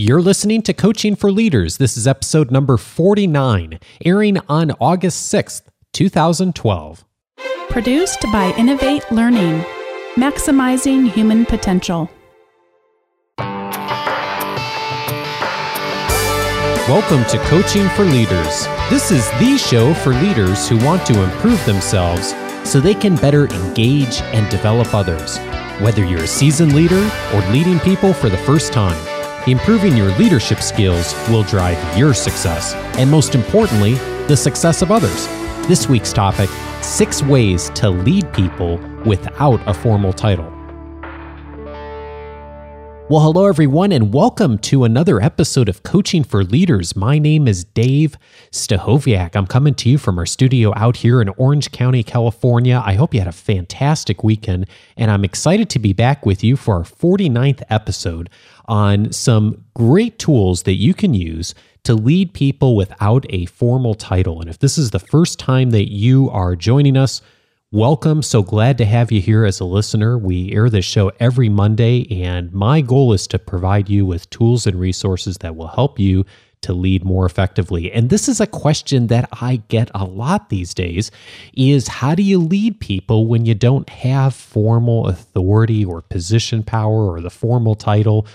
You're listening to Coaching for Leaders. This is episode number 49, airing on August 6th, 2012. Produced by Innovate Learning, maximizing human potential. Welcome to Coaching for Leaders. This is the show for leaders who want to improve themselves so they can better engage and develop others. Whether you're a seasoned leader or leading people for the first time, Improving your leadership skills will drive your success, and most importantly, the success of others. This week's topic six ways to lead people without a formal title. Well, hello, everyone, and welcome to another episode of Coaching for Leaders. My name is Dave Stachowiak. I'm coming to you from our studio out here in Orange County, California. I hope you had a fantastic weekend, and I'm excited to be back with you for our 49th episode on some great tools that you can use to lead people without a formal title. And if this is the first time that you are joining us, Welcome. So glad to have you here as a listener. We air this show every Monday, and my goal is to provide you with tools and resources that will help you to lead more effectively. And this is a question that I get a lot these days is how do you lead people when you don't have formal authority or position power or the formal title?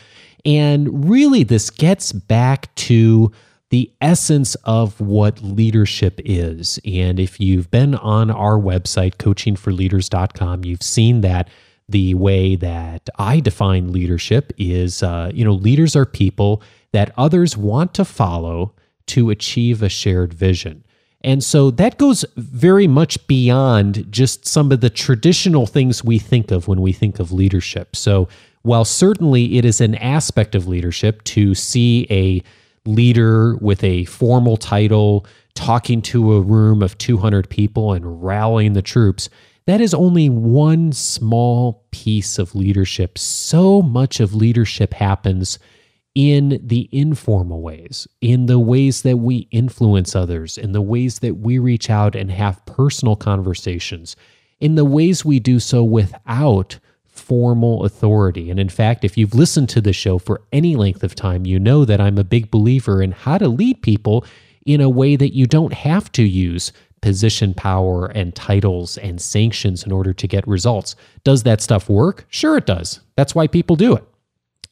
And really this gets back to the essence of what leadership is. And if you've been on our website, coachingforleaders.com, you've seen that the way that I define leadership is, uh, you know, leaders are people that others want to follow to achieve a shared vision. And so that goes very much beyond just some of the traditional things we think of when we think of leadership. So, while certainly it is an aspect of leadership to see a leader with a formal title talking to a room of 200 people and rallying the troops. That is only one small piece of leadership. So much of leadership happens in the informal ways, in the ways that we influence others, in the ways that we reach out and have personal conversations, in the ways we do so without formal authority. And in fact, if you've listened to the show for any length of time, you know that I'm a big believer in how to lead people in a way that you don't have to use position power and titles and sanctions in order to get results. Does that stuff work? Sure, it does. That's why people do it.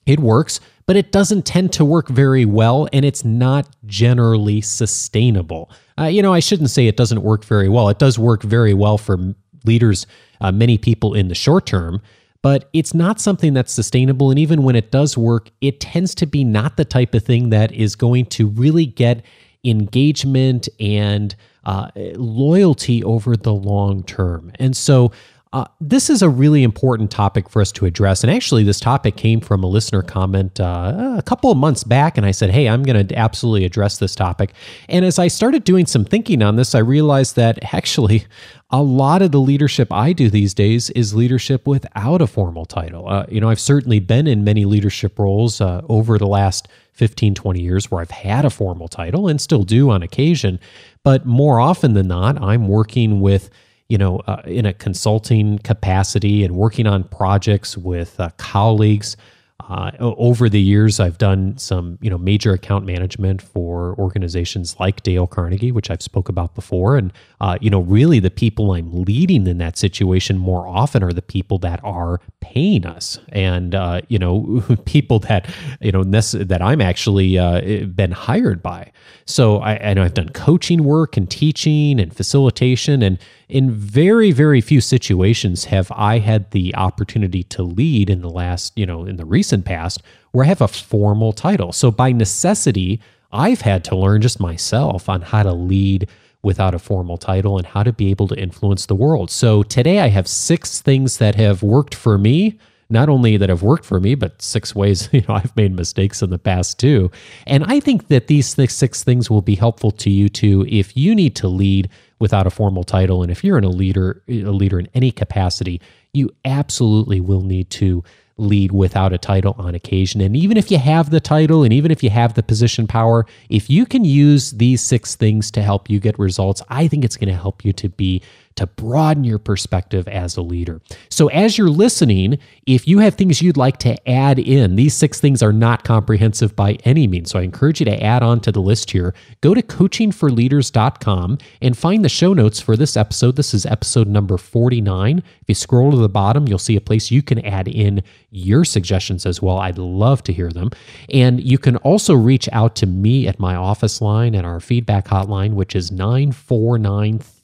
It works, but it doesn't tend to work very well and it's not generally sustainable. Uh, you know, I shouldn't say it doesn't work very well. It does work very well for leaders, uh, many people in the short term but it's not something that's sustainable. And even when it does work, it tends to be not the type of thing that is going to really get engagement and uh, loyalty over the long term. And so uh, this is a really important topic for us to address. And actually, this topic came from a listener comment uh, a couple of months back. And I said, Hey, I'm going to absolutely address this topic. And as I started doing some thinking on this, I realized that actually a lot of the leadership I do these days is leadership without a formal title. Uh, you know, I've certainly been in many leadership roles uh, over the last 15, 20 years where I've had a formal title and still do on occasion. But more often than not, I'm working with you know, uh, in a consulting capacity and working on projects with uh, colleagues uh, over the years, I've done some, you know, major account management for organizations like Dale Carnegie, which I've spoke about before. And, uh, you know, really the people I'm leading in that situation more often are the people that are paying us and, uh, you know, people that, you know, that I'm actually uh, been hired by. So I, I know I've done coaching work and teaching and facilitation and, in very very few situations have i had the opportunity to lead in the last you know in the recent past where i have a formal title. So by necessity i've had to learn just myself on how to lead without a formal title and how to be able to influence the world. So today i have six things that have worked for me not only that have worked for me, but six ways you know I've made mistakes in the past too. And I think that these six things will be helpful to you too if you need to lead without a formal title. And if you're in a leader, a leader in any capacity, you absolutely will need to lead without a title on occasion. And even if you have the title and even if you have the position power, if you can use these six things to help you get results, I think it's going to help you to be to broaden your perspective as a leader. So, as you're listening, if you have things you'd like to add in, these six things are not comprehensive by any means. So, I encourage you to add on to the list here. Go to coachingforleaders.com and find the show notes for this episode. This is episode number 49. If you scroll to the bottom, you'll see a place you can add in your suggestions as well. I'd love to hear them. And you can also reach out to me at my office line and our feedback hotline, which is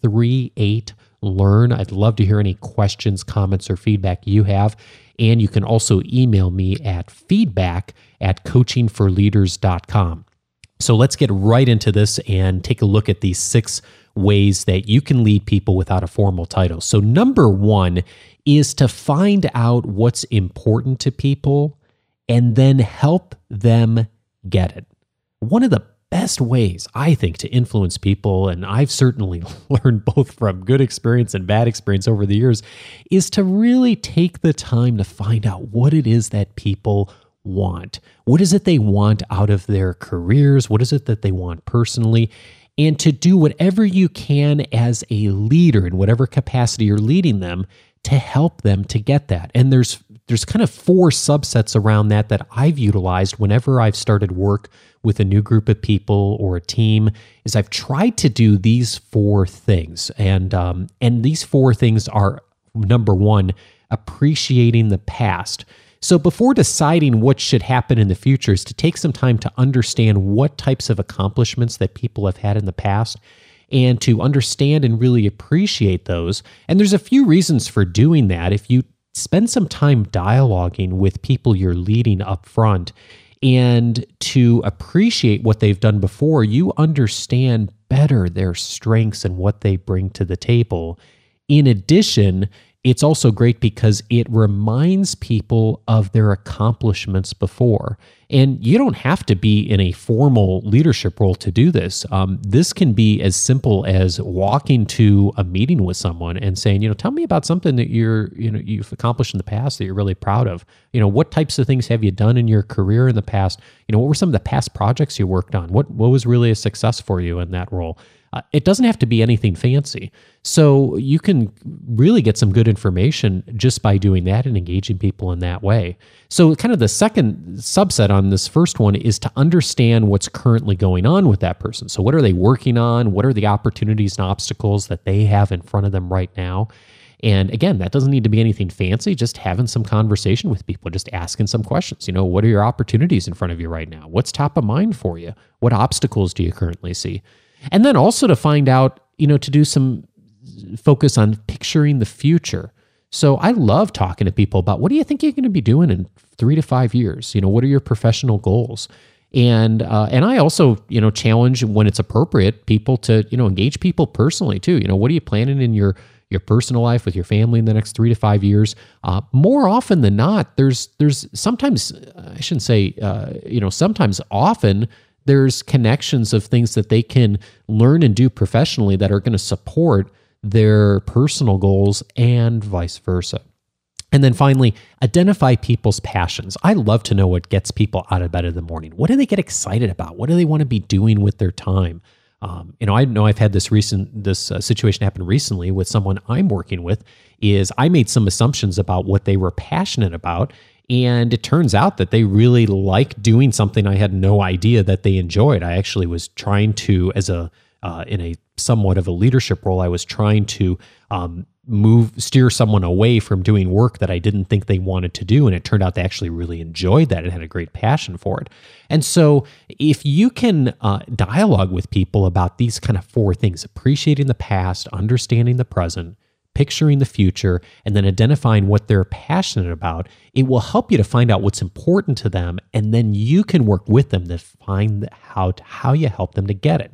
94938 Learn. I'd love to hear any questions, comments, or feedback you have. And you can also email me at feedback at coachingforleaders.com. So let's get right into this and take a look at these six ways that you can lead people without a formal title. So, number one is to find out what's important to people and then help them get it. One of the best ways, I think, to influence people, and I've certainly learned both from good experience and bad experience over the years, is to really take the time to find out what it is that people want. What is it they want out of their careers? What is it that they want personally? And to do whatever you can as a leader in whatever capacity you're leading them to help them to get that. And there's there's kind of four subsets around that that I've utilized whenever I've started work with a new group of people or a team is I've tried to do these four things and um, and these four things are number one appreciating the past so before deciding what should happen in the future is to take some time to understand what types of accomplishments that people have had in the past and to understand and really appreciate those and there's a few reasons for doing that if you spend some time dialoguing with people you're leading up front and to appreciate what they've done before, you understand better their strengths and what they bring to the table. In addition, it's also great because it reminds people of their accomplishments before. And you don't have to be in a formal leadership role to do this. Um, this can be as simple as walking to a meeting with someone and saying, you know, tell me about something that you're, you know, you've accomplished in the past that you're really proud of. You know, what types of things have you done in your career in the past? You know, what were some of the past projects you worked on? What what was really a success for you in that role? Uh, it doesn't have to be anything fancy. So you can really get some good information just by doing that and engaging people in that way. So, kind of the second subset on this first one is to understand what's currently going on with that person. So, what are they working on? What are the opportunities and obstacles that they have in front of them right now? And again, that doesn't need to be anything fancy, just having some conversation with people, just asking some questions. You know, what are your opportunities in front of you right now? What's top of mind for you? What obstacles do you currently see? And then also to find out, you know, to do some focus on picturing the future. So I love talking to people about what do you think you're going to be doing in three to five years? You know, what are your professional goals? And uh, and I also you know challenge when it's appropriate people to you know engage people personally too. You know, what are you planning in your your personal life with your family in the next three to five years? Uh, more often than not, there's there's sometimes I shouldn't say uh, you know sometimes often there's connections of things that they can learn and do professionally that are going to support their personal goals and vice versa. And then finally, identify people's passions. I love to know what gets people out of bed in the morning. What do they get excited about? What do they want to be doing with their time? Um, you know, I know I've had this recent this uh, situation happen recently with someone I'm working with. Is I made some assumptions about what they were passionate about, and it turns out that they really like doing something I had no idea that they enjoyed. I actually was trying to, as a uh, in a somewhat of a leadership role, I was trying to um, move steer someone away from doing work that I didn't think they wanted to do and it turned out they actually really enjoyed that and had a great passion for it. And so if you can uh, dialogue with people about these kind of four things appreciating the past, understanding the present, picturing the future, and then identifying what they're passionate about, it will help you to find out what's important to them. And then you can work with them to find how, how you help them to get it.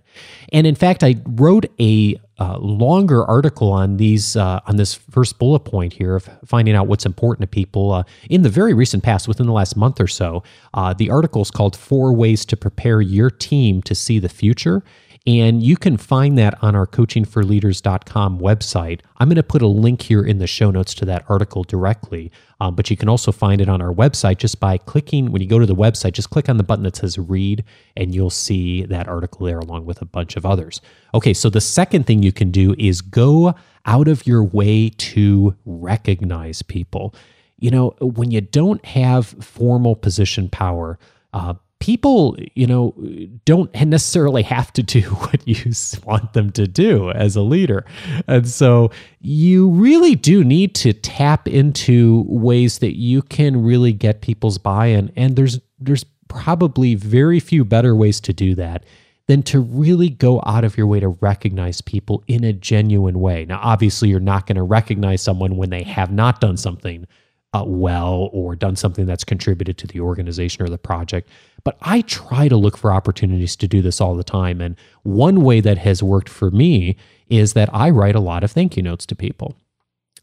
And in fact, I wrote a uh, longer article on these uh, on this first bullet point here of finding out what's important to people uh, in the very recent past, within the last month or so. Uh, the article is called Four Ways to Prepare Your Team to See the Future. And you can find that on our coachingforleaders.com website. I'm going to put a link here in the show notes to that article directly. Um, but you can also find it on our website just by clicking, when you go to the website, just click on the button that says read, and you'll see that article there along with a bunch of others. Okay, so the second thing you can do is go out of your way to recognize people. You know, when you don't have formal position power, uh, people, you know, don't necessarily have to do what you want them to do as a leader. And so you really do need to tap into ways that you can really get people's buy-in and there's there's probably very few better ways to do that than to really go out of your way to recognize people in a genuine way. Now obviously you're not going to recognize someone when they have not done something uh, well or done something that's contributed to the organization or the project. But I try to look for opportunities to do this all the time. And one way that has worked for me is that I write a lot of thank you notes to people.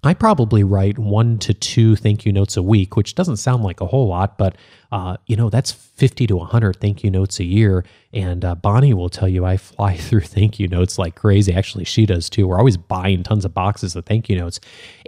I probably write one to two thank you notes a week, which doesn't sound like a whole lot, but uh, you know that's fifty to hundred thank you notes a year. And uh, Bonnie will tell you I fly through thank you notes like crazy. Actually, she does too. We're always buying tons of boxes of thank you notes,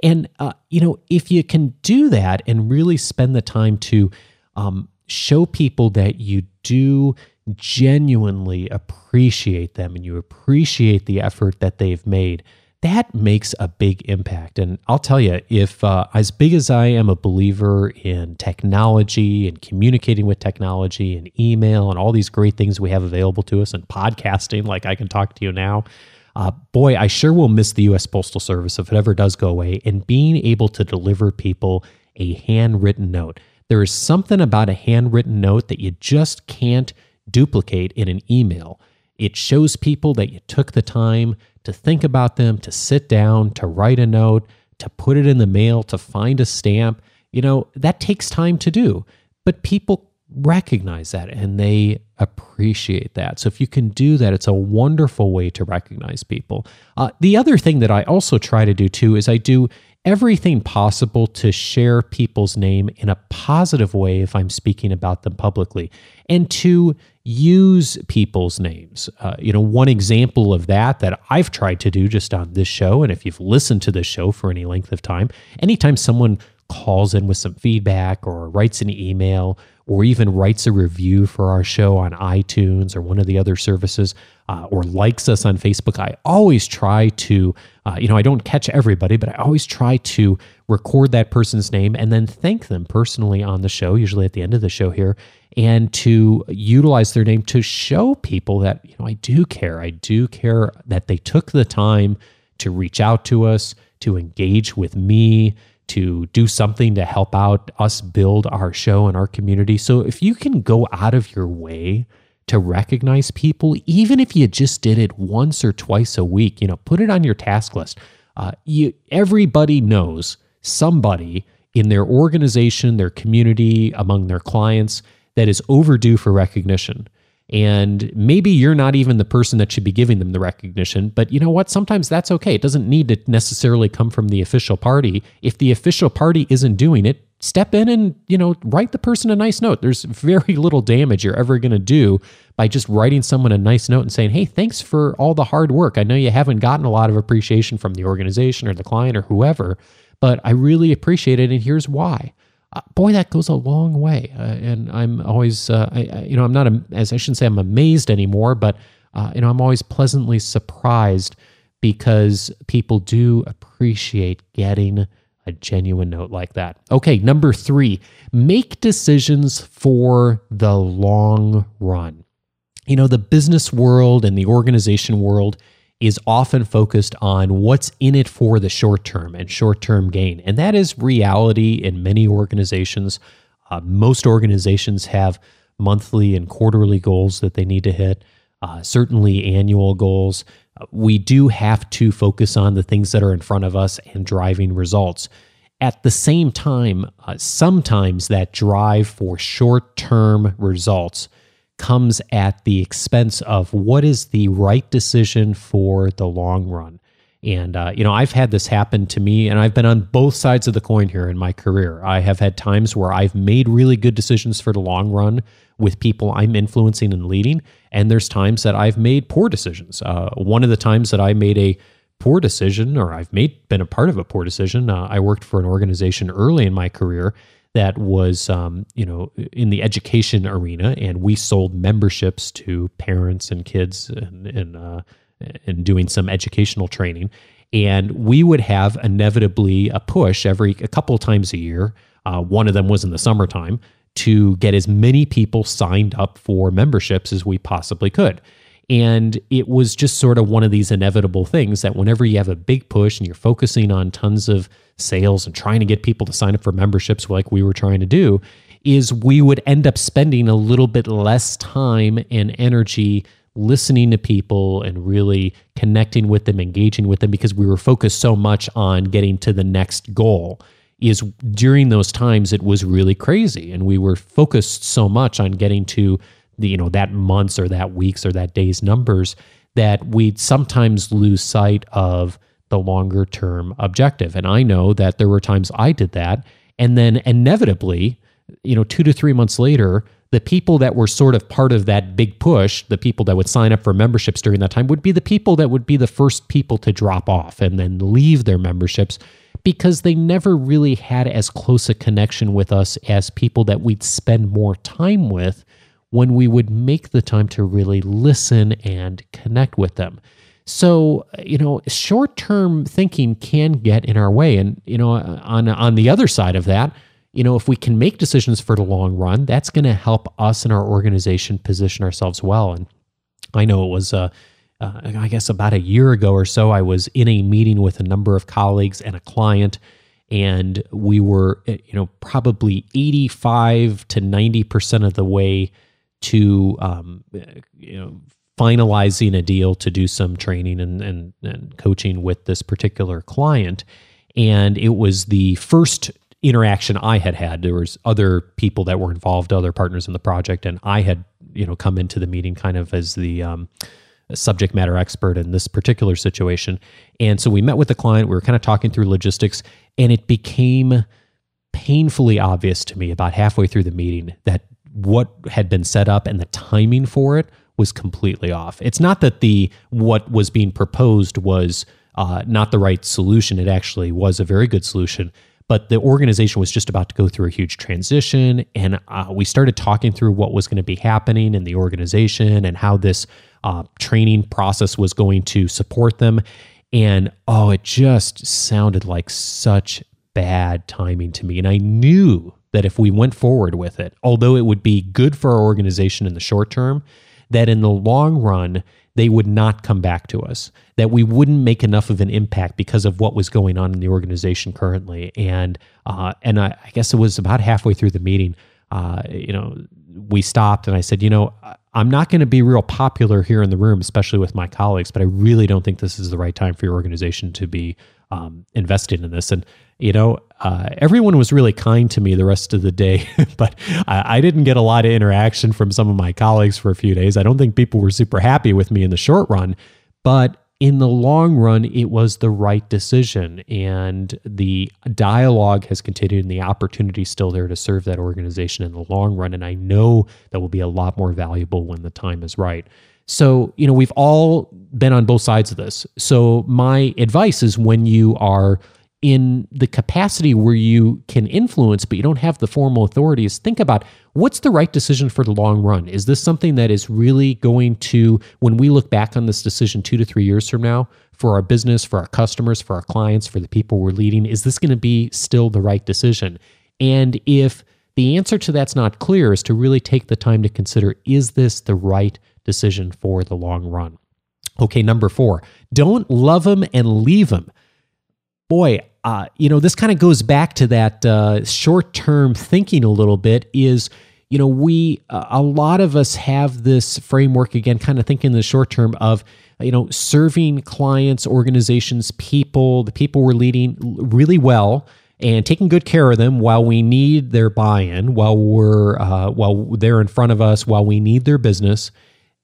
and uh, you know if you can do that and really spend the time to um, show people that you do genuinely appreciate them and you appreciate the effort that they've made that makes a big impact. And I'll tell you, if uh, as big as I am a believer in technology and communicating with technology and email and all these great things we have available to us and podcasting, like I can talk to you now, uh, boy, I sure will miss the U.S. Postal Service if it ever does go away. And being able to deliver people a handwritten note. There is something about a handwritten note that you just can't duplicate in an email. It shows people that you took the time to think about them, to sit down, to write a note, to put it in the mail, to find a stamp. You know, that takes time to do, but people recognize that and they appreciate that. So if you can do that, it's a wonderful way to recognize people. Uh, the other thing that I also try to do too is I do everything possible to share people's name in a positive way if I'm speaking about them publicly and to use people's names. Uh, you know, one example of that that I've tried to do just on this show, and if you've listened to this show for any length of time, anytime someone calls in with some feedback or writes an email or even writes a review for our show on iTunes or one of the other services, uh, or likes us on Facebook, I always try to, uh, you know, I don't catch everybody, but I always try to record that person's name and then thank them personally on the show, usually at the end of the show here, and to utilize their name to show people that, you know, I do care. I do care that they took the time to reach out to us, to engage with me, to do something to help out us build our show and our community. So if you can go out of your way to recognize people, even if you just did it once or twice a week, you know, put it on your task list. Uh, you, everybody knows somebody in their organization, their community, among their clients that is overdue for recognition. And maybe you're not even the person that should be giving them the recognition, but you know what? Sometimes that's okay. It doesn't need to necessarily come from the official party. If the official party isn't doing it, step in and, you know, write the person a nice note. There's very little damage you're ever going to do by just writing someone a nice note and saying, "Hey, thanks for all the hard work. I know you haven't gotten a lot of appreciation from the organization or the client or whoever, but I really appreciate it and here's why." Uh, boy, that goes a long way. Uh, and I'm always, uh, I, you know, I'm not, as I shouldn't say I'm amazed anymore, but, uh, you know, I'm always pleasantly surprised because people do appreciate getting a genuine note like that. Okay, number three, make decisions for the long run. You know, the business world and the organization world is often focused on what's in it for the short term and short term gain. And that is reality in many organizations. Uh, most organizations have monthly and quarterly goals that they need to hit, uh, certainly annual goals. Uh, we do have to focus on the things that are in front of us and driving results. At the same time, uh, sometimes that drive for short term results comes at the expense of what is the right decision for the long run. And, uh, you know, I've had this happen to me, and I've been on both sides of the coin here in my career. I have had times where I've made really good decisions for the long run with people I'm influencing and leading. And there's times that I've made poor decisions. Uh, one of the times that I made a poor decision, or I've made been a part of a poor decision, uh, I worked for an organization early in my career that was, um, you know, in the education arena, and we sold memberships to parents and kids and, and uh, and doing some educational training. And we would have inevitably a push every a couple times a year. Uh, one of them was in the summertime to get as many people signed up for memberships as we possibly could. And it was just sort of one of these inevitable things that whenever you have a big push and you're focusing on tons of sales and trying to get people to sign up for memberships like we were trying to do, is we would end up spending a little bit less time and energy listening to people and really connecting with them, engaging with them, because we were focused so much on getting to the next goal. Is during those times it was really crazy, and we were focused so much on getting to you know that months or that weeks or that day's numbers that we'd sometimes lose sight of the longer term objective. And I know that there were times I did that, and then inevitably, you know, two to three months later, the people that were sort of part of that big push, the people that would sign up for memberships during that time, would be the people that would be the first people to drop off and then leave their memberships because they never really had as close a connection with us as people that we'd spend more time with when we would make the time to really listen and connect with them. So, you know, short-term thinking can get in our way and, you know, on on the other side of that, you know, if we can make decisions for the long run, that's going to help us and our organization position ourselves well. And I know it was, uh, uh, I guess, about a year ago or so, I was in a meeting with a number of colleagues and a client, and we were, eh, you know, probably 85 to 90% of the way to, um, you know, finalizing a deal to do some training and, and, and coaching with this particular client. And it was the first interaction I had had. There was other people that were involved, other partners in the project, and I had you know come into the meeting kind of as the um, subject matter expert in this particular situation. And so we met with the client. We were kind of talking through logistics, and it became painfully obvious to me about halfway through the meeting that what had been set up and the timing for it was completely off. It's not that the what was being proposed was uh, not the right solution. It actually was a very good solution but the organization was just about to go through a huge transition and uh, we started talking through what was going to be happening in the organization and how this uh, training process was going to support them and oh it just sounded like such bad timing to me and i knew that if we went forward with it although it would be good for our organization in the short term that in the long run they would not come back to us, that we wouldn't make enough of an impact because of what was going on in the organization currently. And uh, and I, I, guess it was about halfway through the meeting, uh, you know, we stopped and I said, you know, I'm not going to be real popular here in the room, especially with my colleagues, but I really don't think this is the right time for your organization to be um, invested in this. And you know, uh, everyone was really kind to me the rest of the day, but I, I, didn't get a lot of interaction from some of my colleagues for a few days. I don't think people were super happy with me in the short run, but in the long run, it was the right decision. And the dialogue has continued and the opportunity is still there to serve that organization in the long run. And I know that will be a lot more valuable when the time is right. So, you know, we've all been on both sides of this. So, my advice is when you are in the capacity where you can influence, but you don't have the formal authorities, think about what's the right decision for the long run? Is this something that is really going to, when we look back on this decision two to three years from now, for our business, for our customers, for our clients, for the people we're leading, is this going to be still the right decision? And if the answer to that's not clear, is to really take the time to consider is this the right decision for the long run? Okay, number four, don't love them and leave them. Boy, uh, you know, this kind of goes back to that uh, short term thinking a little bit. Is you know, we uh, a lot of us have this framework again, kind of thinking in the short term of you know serving clients, organizations, people, the people we're leading really well and taking good care of them while we need their buy-in, while we're uh, while they're in front of us, while we need their business,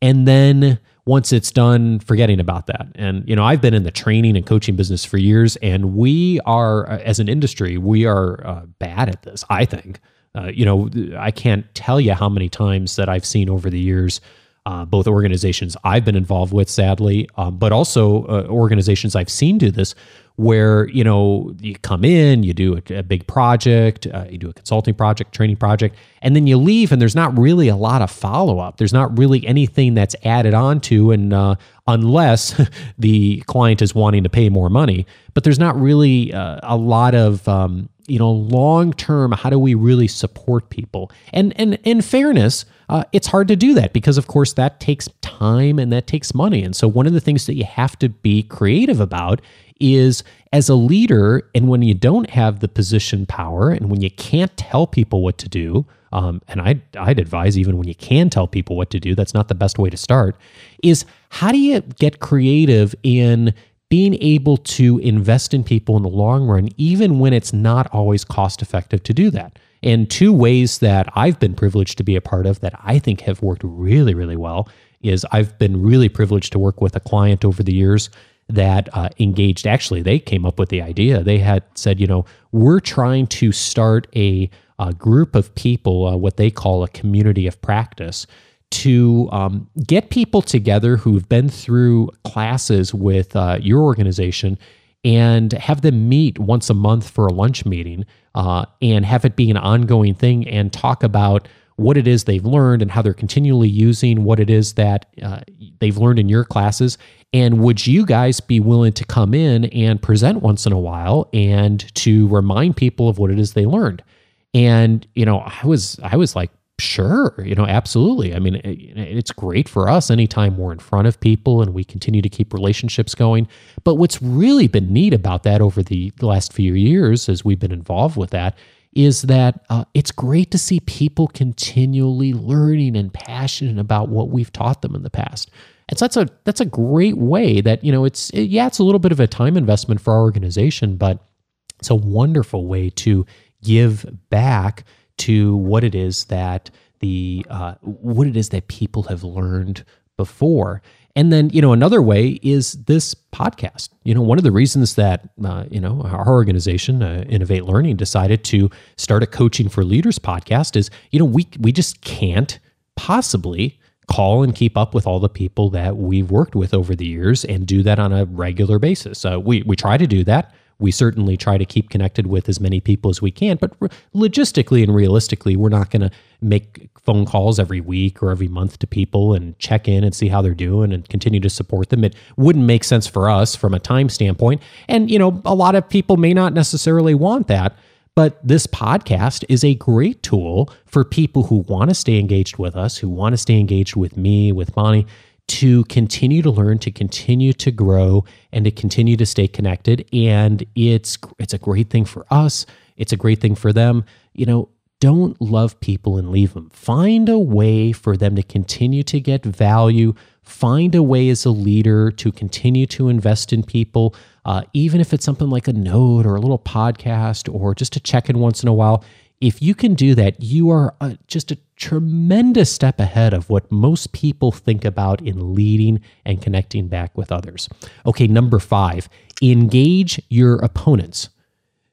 and then once it's done, forgetting about that. And, you know, I've been in the training and coaching business for years, and we are, uh, as an industry, we are uh, bad at this, I think. Uh, you know, I can't tell you how many times that I've seen over the years uh, both organizations I've been involved with, sadly, um, but also uh, organizations I've seen do this, where you know you come in, you do a, a big project, uh, you do a consulting project, training project, and then you leave, and there's not really a lot of follow up. There's not really anything that's added on to, and uh, unless the client is wanting to pay more money, but there's not really uh, a lot of um, you know long term. How do we really support people? And and in fairness uh, it's hard to do that because, of course, that takes time and that takes money. And so, one of the things that you have to be creative about is as a leader, and when you don't have the position power and when you can't tell people what to do, um, and I'd, I'd advise even when you can tell people what to do, that's not the best way to start, is how do you get creative in being able to invest in people in the long run, even when it's not always cost effective to do that? And two ways that I've been privileged to be a part of that I think have worked really, really well is I've been really privileged to work with a client over the years that uh, engaged. Actually, they came up with the idea. They had said, you know, we're trying to start a, a group of people, uh, what they call a community of practice, to um, get people together who've been through classes with uh, your organization and have them meet once a month for a lunch meeting uh, and have it be an ongoing thing and talk about what it is they've learned and how they're continually using what it is that uh, they've learned in your classes. And would you guys be willing to come in and present once in a while and to remind people of what it is they learned? And you know, I was I was like, Sure, you know, absolutely. I mean, it, it's great for us anytime we're in front of people and we continue to keep relationships going. But what's really been neat about that over the last few years, as we've been involved with that, is that uh, it's great to see people continually learning and passionate about what we've taught them in the past. And so that's a that's a great way that you know it's it, yeah it's a little bit of a time investment for our organization, but it's a wonderful way to give back to what it is that the uh, what it is that people have learned before. And then, you know, another way is this podcast. You know, one of the reasons that, uh, you know, our organization, uh, Innovate Learning, decided to start a Coaching for Leaders podcast is, you know, we, we just can't possibly call and keep up with all the people that we've worked with over the years and do that on a regular basis. Uh, we, we try to do that we certainly try to keep connected with as many people as we can. But logistically and realistically, we're not going to make phone calls every week or every month to people and check in and see how they're doing and continue to support them. It wouldn't make sense for us from a time standpoint. And, you know, a lot of people may not necessarily want that. But this podcast is a great tool for people who want to stay engaged with us, who want to stay engaged with me, with Bonnie, to continue to learn, to continue to grow, and to continue to stay connected. And it's it's a great thing for us. It's a great thing for them. You know, don't love people and leave them. Find a way for them to continue to get value. Find a way as a leader to continue to invest in people, uh, even if it's something like a note or a little podcast or just a check in once in a while. If you can do that, you are a, just a tremendous step ahead of what most people think about in leading and connecting back with others. Okay, number five, engage your opponents.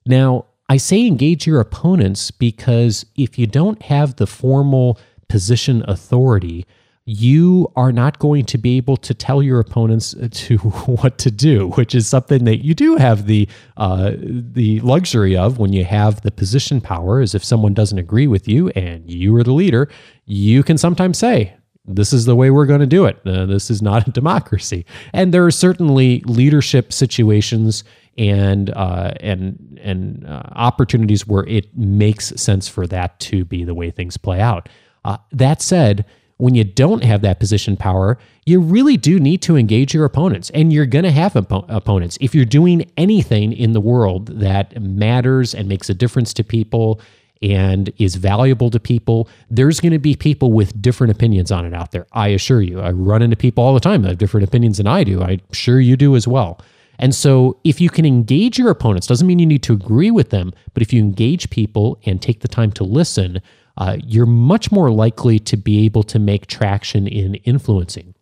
Now, I say engage your opponents because if you don't have the formal position authority, you are not going to be able to tell your opponents uh, to what to do, which is something that you do have the uh, the luxury of when you have the position power. Is if someone doesn't agree with you and you are the leader, you can sometimes say, "This is the way we're going to do it. Uh, this is not a democracy." And there are certainly leadership situations and uh, and and uh, opportunities where it makes sense for that to be the way things play out. Uh, that said when you don't have that position power, you really do need to engage your opponents. And you're going to have op- opponents. If you're doing anything in the world that matters and makes a difference to people and is valuable to people, there's going to be people with different opinions on it out there. I assure you. I run into people all the time that have different opinions than I do. I'm sure you do as well. And so, if you can engage your opponents, doesn't mean you need to agree with them, but if you engage people and take the time to listen, uh, you're much more likely to be able to make traction in influencing.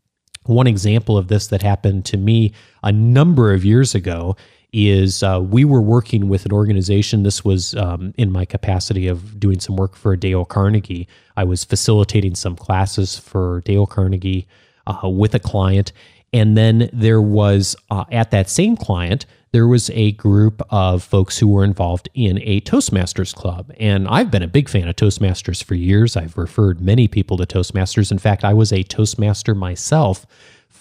One example of this that happened to me a number of years ago is uh, we were working with an organization. This was um, in my capacity of doing some work for Dale Carnegie. I was facilitating some classes for Dale Carnegie uh, with a client. And then there was, uh, at that same client, there was a group of folks who were involved in a Toastmasters club. And I've been a big fan of Toastmasters for years. I've referred many people to Toastmasters. In fact, I was a Toastmaster myself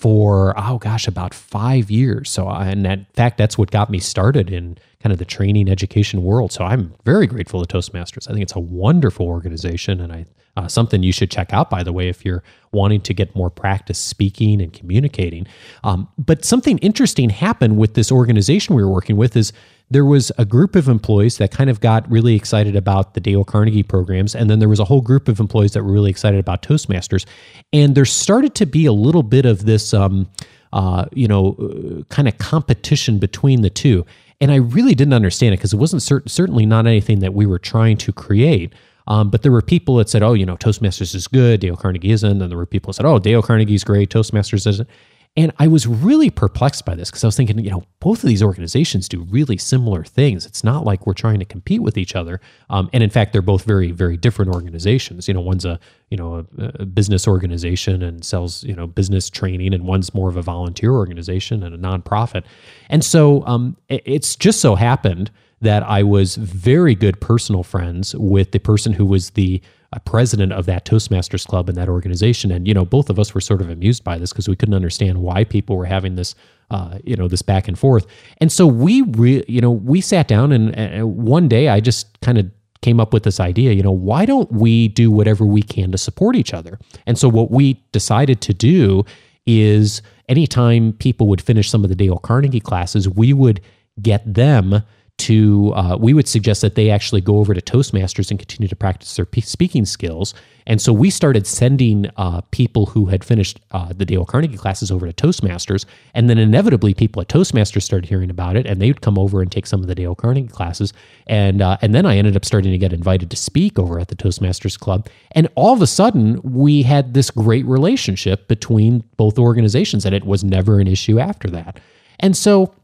for oh gosh about five years. So and in fact that's what got me started in kind of the training education world. So i'm very grateful to toastmasters. I think it's a wonderful organization and i uh, something you should check out by the way if you're wanting to get more practice speaking and communicating. Um, but something interesting happened with this organization we were working with is there was a group of employees that kind of got really excited about the Dale Carnegie programs. And then there was a whole group of employees that were really excited about Toastmasters. And there started to be a little bit of this, um, uh, you know, uh, kind of competition between the two. And I really didn't understand it because it wasn't cert- certainly not anything that we were trying to create. Um, but there were people that said, oh, you know, Toastmasters is good, Dale Carnegie isn't. And there were people that said, oh, Dale Carnegie's great, Toastmasters isn't. And I was really perplexed by this because I was thinking, you know, both of these organizations do really similar things. It's not like we're trying to compete with each other. Um, and in fact, they're both very, very different organizations. You know, one's a, you know, a, a, business organization and sells, you know, business training, and one's more of a volunteer organization and a nonprofit. And so um, it, it's just so happened that I was very good personal friends with the person who was the a president of that Toastmasters club and that organization. And, you know, both of us were sort of amused by this because we couldn't understand why people were having this, uh, you know, this back and forth. And so we, re- you know, we sat down and, and one day I just kind of came up with this idea, you know, why don't we do whatever we can to support each other? And so what we decided to do is anytime people would finish some of the Dale Carnegie classes, we would get them to uh, we would suggest that they actually go over to toastmasters and continue to practice their speaking skills. And so we started sending uh, people who had finished uh, the dale carnegie classes over to toastmasters. And then inevitably people at toastmasters started hearing about it and they would come over and take some of the dale carnegie classes. And uh, and then i ended up starting to get invited to speak over at the toastmasters club. And all of a sudden we had this great relationship between both organizations and it was never an issue after that. And so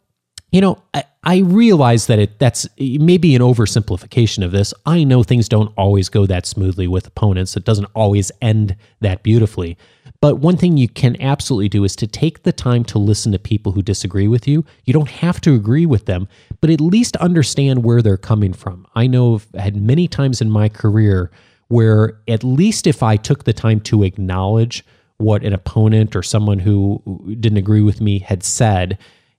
you know, I, I realize that it that's maybe an oversimplification of this. I know things don't always go that smoothly with opponents. It doesn't always end that beautifully. But one thing you can absolutely do is to take the time to listen to people who disagree with you. You don't have to agree with them, but at least understand where they're coming from. I know I've had many times in my career where at least if I took the time to acknowledge what an opponent or someone who didn't agree with me had said,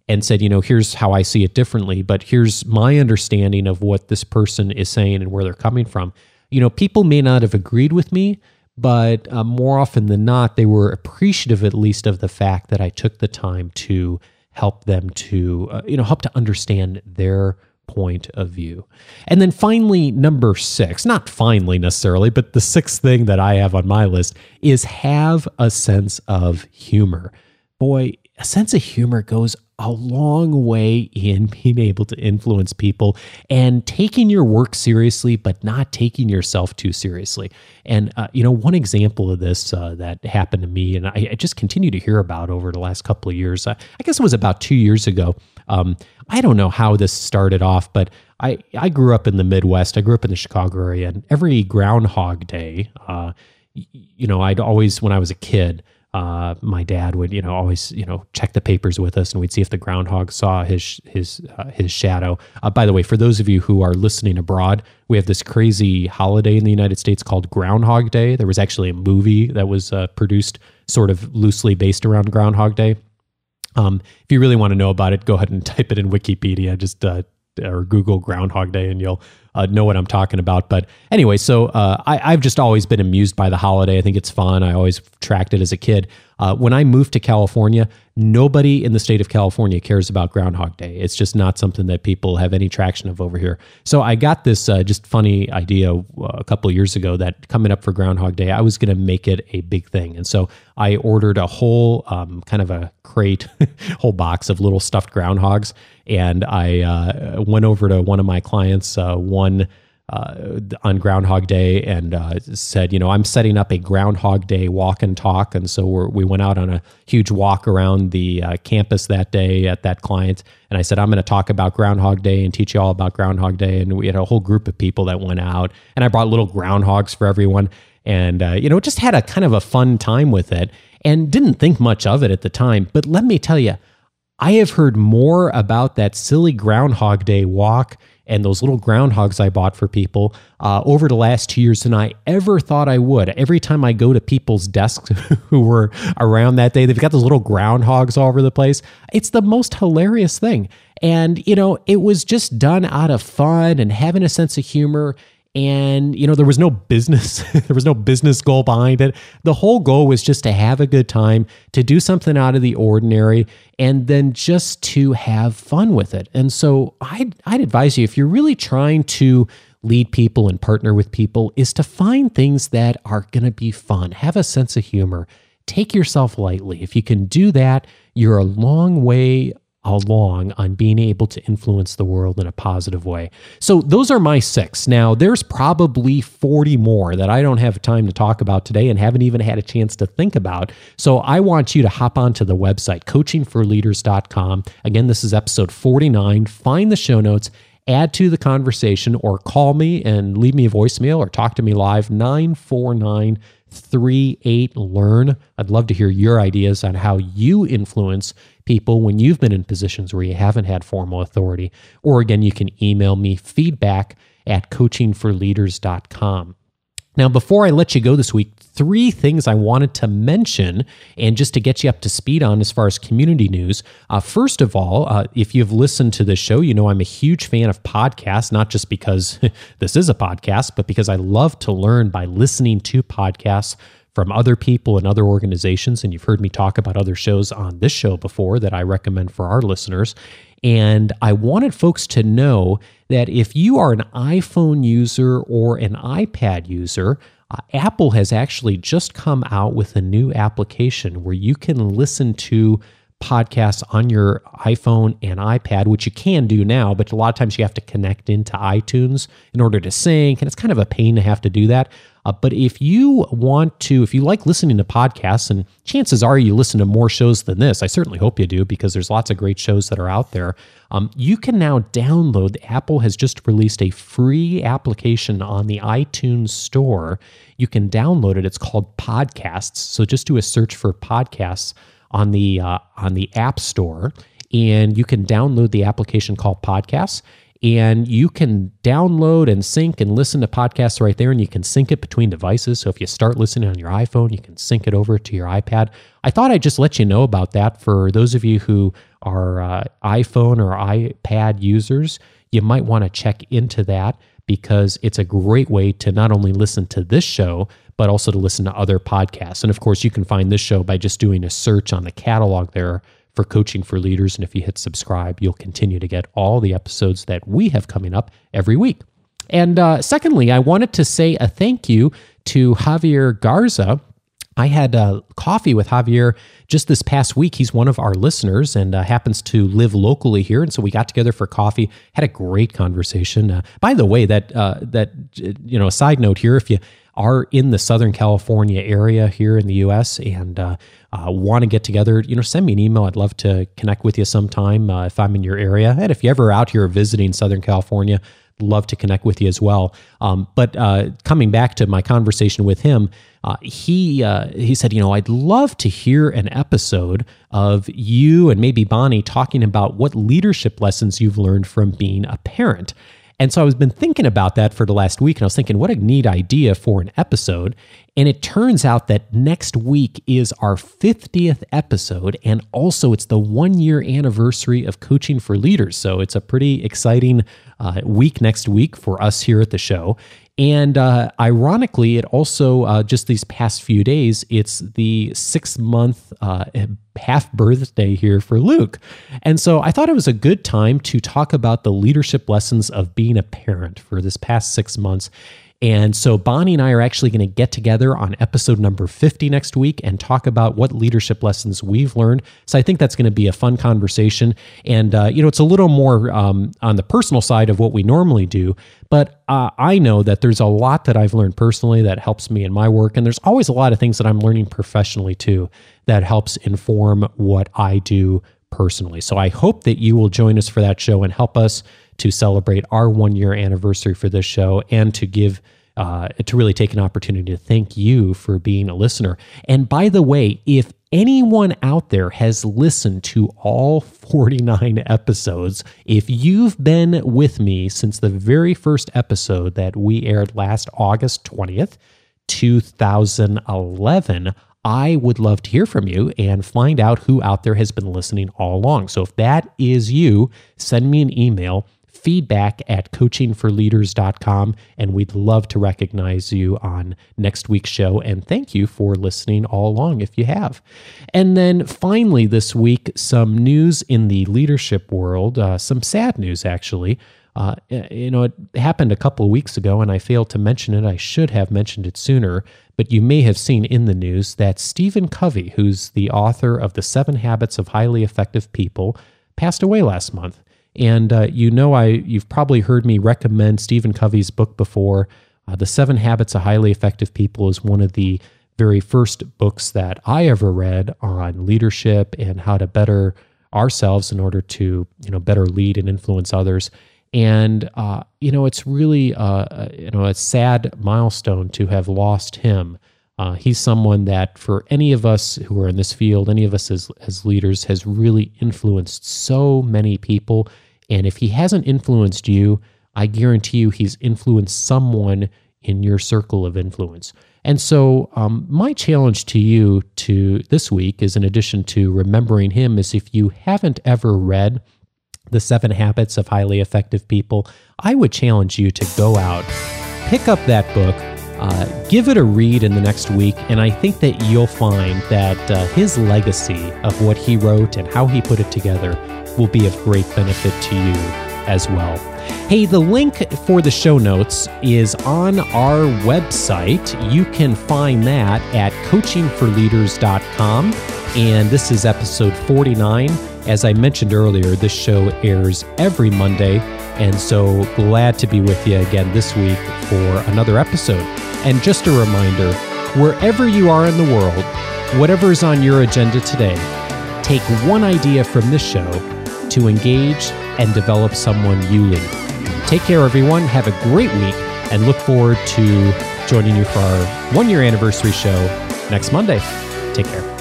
and said, you know, here's how I see it differently, but here's my understanding of what this person is saying and where they're coming from. You know, people may not have agreed with me, but uh, more often than not, they were appreciative at least of the fact that I took the time to help them to, uh, you know, help to understand their point of view. And then finally, number six, not finally necessarily, but the sixth thing that I have on my list is have a sense of humor. Boy, a sense of humor goes a long way in being able to influence people and taking your work seriously, but not taking yourself too seriously. And, uh, you know, one example of this uh, that happened to me, and I, I, just continue to hear about over the last couple of years, uh, I guess it was about two years ago. Um, I don't know how this started off, but I, I grew up in the Midwest. I grew up in the Chicago area, and every Groundhog Day, uh, you know, I'd always, when I was a kid, uh, my dad would, you know, always, you know, check the papers with us, and we'd see if the groundhog saw his his uh, his shadow. Uh, by the way, for those of you who are listening abroad, we have this crazy holiday in the United States called Groundhog Day. There was actually a movie that was uh, produced, sort of loosely based around Groundhog Day. Um, if you really want to know about it, go ahead and type it in Wikipedia. Just uh, or Google Groundhog Day, and you'll uh, know what I'm talking about. But anyway, so uh, I, have just always been amused by the holiday. I think it's fun. I always tracked it as a kid. Uh, when I moved to California, nobody in the state of California cares about Groundhog Day. It's just not something that people have any traction of over here. So I got this uh, just funny idea uh, a couple years ago that coming up for Groundhog Day, I was going to make it a big thing. And so I ordered a whole um, kind of a crate, whole box of little stuffed groundhogs. And I uh, went over to one of my clients, uh, one uh, on Groundhog Day and uh, said, you know, I'm setting up a Groundhog Day walk and talk. And so we went out on a huge walk around the uh, campus that day at that client. And I said, I'm going to talk about Groundhog Day and teach you all about Groundhog Day. And we had a whole group of people that went out. And I brought little groundhogs for everyone. And, uh, you know, just had a kind of a fun time with it and didn't think much of it at the time. But let me tell you, I have heard more about that silly Groundhog Day walk and those little groundhogs I bought for people uh, over the last two years than I ever thought I would. Every time I go to people's desks who were around that day, they've got those little groundhogs all over the place. It's the most hilarious thing. And, you know, it was just done out of fun and having a sense of humor and you know there was no business there was no business goal behind it. The whole goal was just to have a good time to do something out of the ordinary and then just to have fun with it. And so i'd, I'd advise you if you're really trying to lead people and partner with people is to find things that are going to be fun. Have a sense of humor. Take yourself lightly. If you can do that you're a long way along on being able to influence the world in a positive way. So those are my six. Now, there's probably 40 more that I don't have time to talk about today and haven't even had a chance to think about. So I want you to hop onto the website, coachingforleaders.com. Again, this is episode 49. Find the show notes add to the conversation or call me and leave me a voicemail or talk to me live 949 38 learn i'd love to hear your ideas on how you influence people when you've been in positions where you haven't had formal authority. Or again, you can email me feedback at coachingforleaders.com. Now, before I let you go this week, three things I wanted to mention and just to get you up to speed on as far as community news. Uh, first of all, uh, if you've listened to this show, you know I'm a huge fan of podcasts, not just because this is a podcast, but because I love to learn by listening to podcasts from other people and other organizations. And you've heard me talk about other shows on this show before that I recommend for our listeners. And I wanted folks to know that if you are an iPhone user or an iPad user, uh, Apple has actually just come out with a new application where you can listen to podcasts on your iPhone and iPad, which you can do now, but a lot of times you have to connect into iTunes in order to sync, and it's kind of a pain to have to do that. Uh, but if you want to, if you like listening to podcasts, and chances are you listen to more shows than this, I certainly hope you do because there's lots of great shows that are out there. Um, you can now download. Apple has just released a free application on the iTunes Store. You can download it. It's called Podcasts. So just do a search for podcasts on the uh, on the App Store, and you can download the application called Podcasts. And you can download and sync and listen to podcasts right there, and you can sync it between devices. So if you start listening on your iPhone, you can sync it over to your iPad. I thought I'd just let you know about that for those of you who are uh, iPhone or iPad users. You might want to check into that because it's a great way to not only listen to this show, but also to listen to other podcasts. And of course, you can find this show by just doing a search on the catalog there for Coaching for Leaders. And if you hit subscribe, you'll continue to get all the episodes that we have coming up every week. And uh, secondly, I wanted to say a thank you to Javier Garza. I had uh, coffee with Javier just this past week. He's one of our listeners and uh, happens to live locally here, and so we got together for coffee. Had a great conversation. Uh, by the way, that uh, that you know, a side note here: if you are in the Southern California area here in the U.S. and uh, want to get together, you know, send me an email. I'd love to connect with you sometime uh, if I'm in your area. And if you're ever out here visiting Southern California, love to connect with you as well. Um, but uh, coming back to my conversation with him, uh, he uh, he said, you know, I'd love to hear an episode of you and maybe Bonnie talking about what leadership lessons you've learned from being a parent. And so I was been thinking about that for the last week, and I was thinking, what a neat idea for an episode. And it turns out that next week is our 50th episode, and also it's the one year anniversary of Coaching for Leaders. So it's a pretty exciting uh, week next week for us here at the show. And uh, ironically, it also, uh, just these past few days, it's the six month uh, half birthday here for Luke. And so I thought it was a good time to talk about the leadership lessons of being a parent for this past six months. And so Bonnie and I are actually going to get together on episode number 50 next week and talk about what leadership lessons we've learned. So I think that's going to be a fun conversation. And, uh, you know, it's a little more um, on the personal side of what we normally do. But uh, I know that there's a lot that I've learned personally that helps me in my work. And there's always a lot of things that I'm learning professionally too that helps inform what I do personally. So I hope that you will join us for that show and help us to celebrate our one year anniversary for this show and to give uh, to really take an opportunity to thank you for being a listener. And by the way, if anyone out there has listened to all 49 episodes, if you've been with me since the very first episode that we aired last August 20th, 2011, I would love to hear from you and find out who out there has been listening all along. So if that is you, send me an email feedback at coachingforleaders.com. And we'd love to recognize you on next week's show. And thank you for listening all along if you have. And then finally, this week, some news in the leadership world, uh, some sad news actually. Uh, you know, it happened a couple of weeks ago, and I failed to mention it. I should have mentioned it sooner, but you may have seen in the news that Stephen Covey, who's the author of The Seven Habits of Highly Effective People, passed away last month. And uh, you know, I you've probably heard me recommend Stephen Covey's book before. Uh, the Seven Habits of Highly Effective People is one of the very first books that I ever read on leadership and how to better ourselves in order to you know better lead and influence others. And uh, you know, it's really uh, uh, you know a sad milestone to have lost him. Uh, he's someone that, for any of us who are in this field, any of us as, as leaders, has really influenced so many people. And if he hasn't influenced you, I guarantee you he's influenced someone in your circle of influence. And so, um, my challenge to you to this week is, in addition to remembering him, is if you haven't ever read the Seven Habits of Highly Effective People, I would challenge you to go out, pick up that book uh, give it a read in the next week, and I think that you'll find that uh, his legacy of what he wrote and how he put it together will be of great benefit to you as well. Hey, the link for the show notes is on our website. You can find that at coachingforleaders.com. And this is episode 49. As I mentioned earlier, this show airs every Monday. And so glad to be with you again this week for another episode. And just a reminder wherever you are in the world, whatever is on your agenda today, take one idea from this show to engage and develop someone you lead. Take care, everyone. Have a great week and look forward to joining you for our one year anniversary show next Monday. Take care.